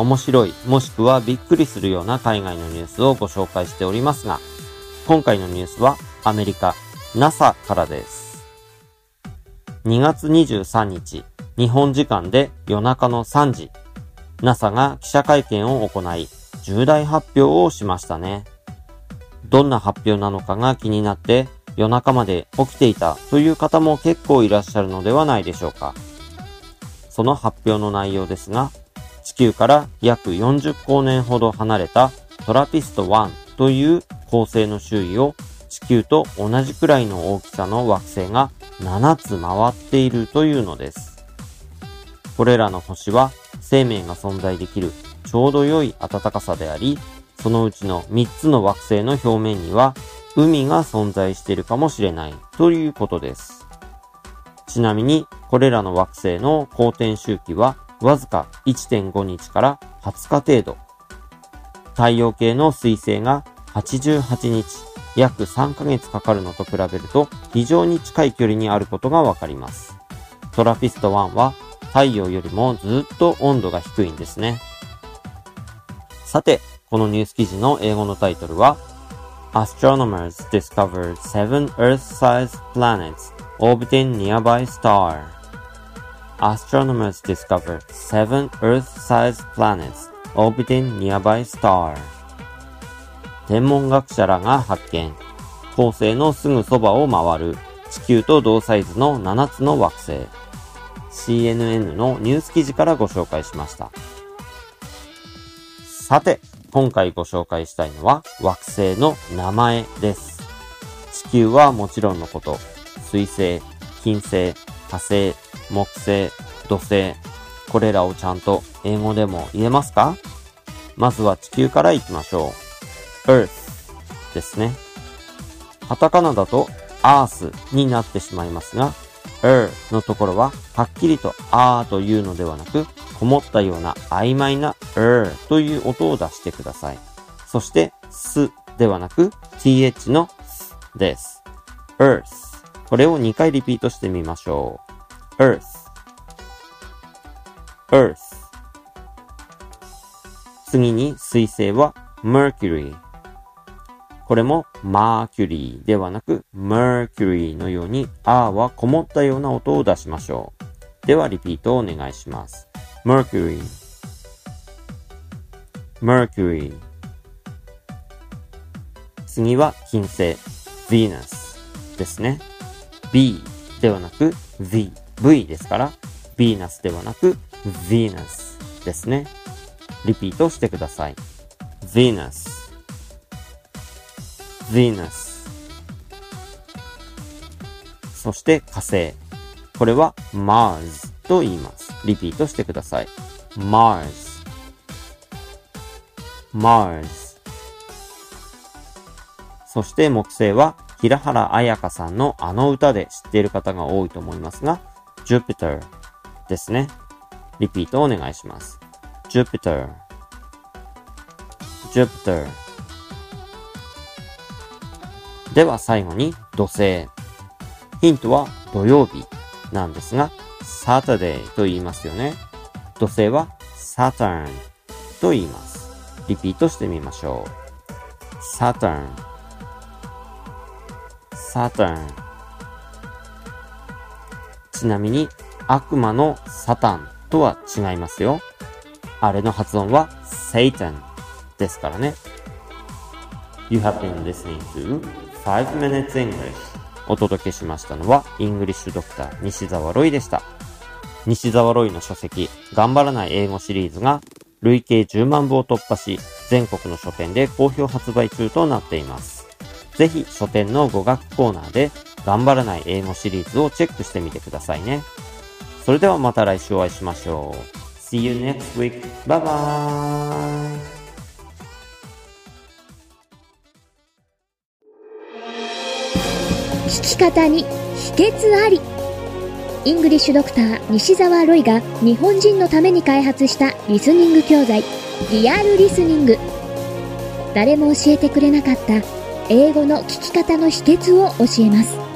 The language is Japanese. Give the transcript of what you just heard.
面白い、もしくはびっくりするような海外のニュースをご紹介しておりますが、今回のニュースはアメリカ NASA からです。2月23日、日本時間で夜中の3時、NASA が記者会見を行い、重大発表をしましたね。どんな発表なのかが気になって夜中まで起きていたという方も結構いらっしゃるのではないでしょうか。その発表の内容ですが、地球から約40光年ほど離れたトラピスト1という恒星の周囲を地球と同じくらいの大きさの惑星が7つ回っているというのです。これらの星は生命が存在できるちょうど良い暖かさであり、そのうちの3つの惑星の表面には海が存在しているかもしれないということです。ちなみに、これらの惑星の公転周期はわずか1.5日から20日程度。太陽系の水星が88日、約3ヶ月かかるのと比べると非常に近い距離にあることがわかります。トラピスト1は太陽よりもずっと温度が低いんですね。さて、このニュース記事の英語のタイトルは Astronomers discovered seven Earth-sized planets orbiting nearby star astronomers discovered seven Earth-sized planets orbiting nearby star. 天文学者らが発見。恒星のすぐそばを回る地球と同サイズの7つの惑星。CNN のニュース記事からご紹介しました。さて、今回ご紹介したいのは惑星の名前です。地球はもちろんのこと、水星、金星、火星、木星、土星、これらをちゃんと英語でも言えますか？まずは地球から行きましょう。earth ですね。カタカナだと earth になってしまいますが、er のところははっきりとあーというのではなく、こもったような曖昧な er という音を出してください。そして、すではなく th のすです。earth これを2回リピートしてみましょう。earth, earth 次に水星は mercury これも mercury ではなく mercury のように r はこもったような音を出しましょう。ではリピートをお願いします。mercury mercury 次は金星 Venus ですね。B ではなく V。V ですから、ヴィーナスではなく Venus ですね。リピートしてください。Venus Venus そして火星。これは Mars と言います。リピートしてください。Mars Mars そして木星は平原綾香さんのあの歌で知っている方が多いと思いますが、Jupiter ですね。リピートをお願いします。Jupiter Jupiter では最後に土星。ヒントは土曜日なんですが、Saturday と言いますよね。土星は Saturn と言います。リピートしてみましょう。Saturn Saturn ちなみに悪魔のサタンとは違いますよ。あれの発音は Satan ですからね。You have been listening to 5 Minutes English お届けしましたのは、イングリッシュドクター西澤ロイでした。西澤ロイの書籍、頑張らない英語シリーズが、累計10万部を突破し、全国の書店で好評発売中となっています。ぜひ書店の語学コーナーで頑張らない英語シリーズをチェックしてみてくださいね。それではまた来週お会いしましょう。See you next week. Bye bye. 聞き方に秘訣ありイングリッシュドクター西澤ロイが日本人のために開発したリスニング教材リアルリスニング誰も教えてくれなかった英語の聞き方の秘訣を教えます。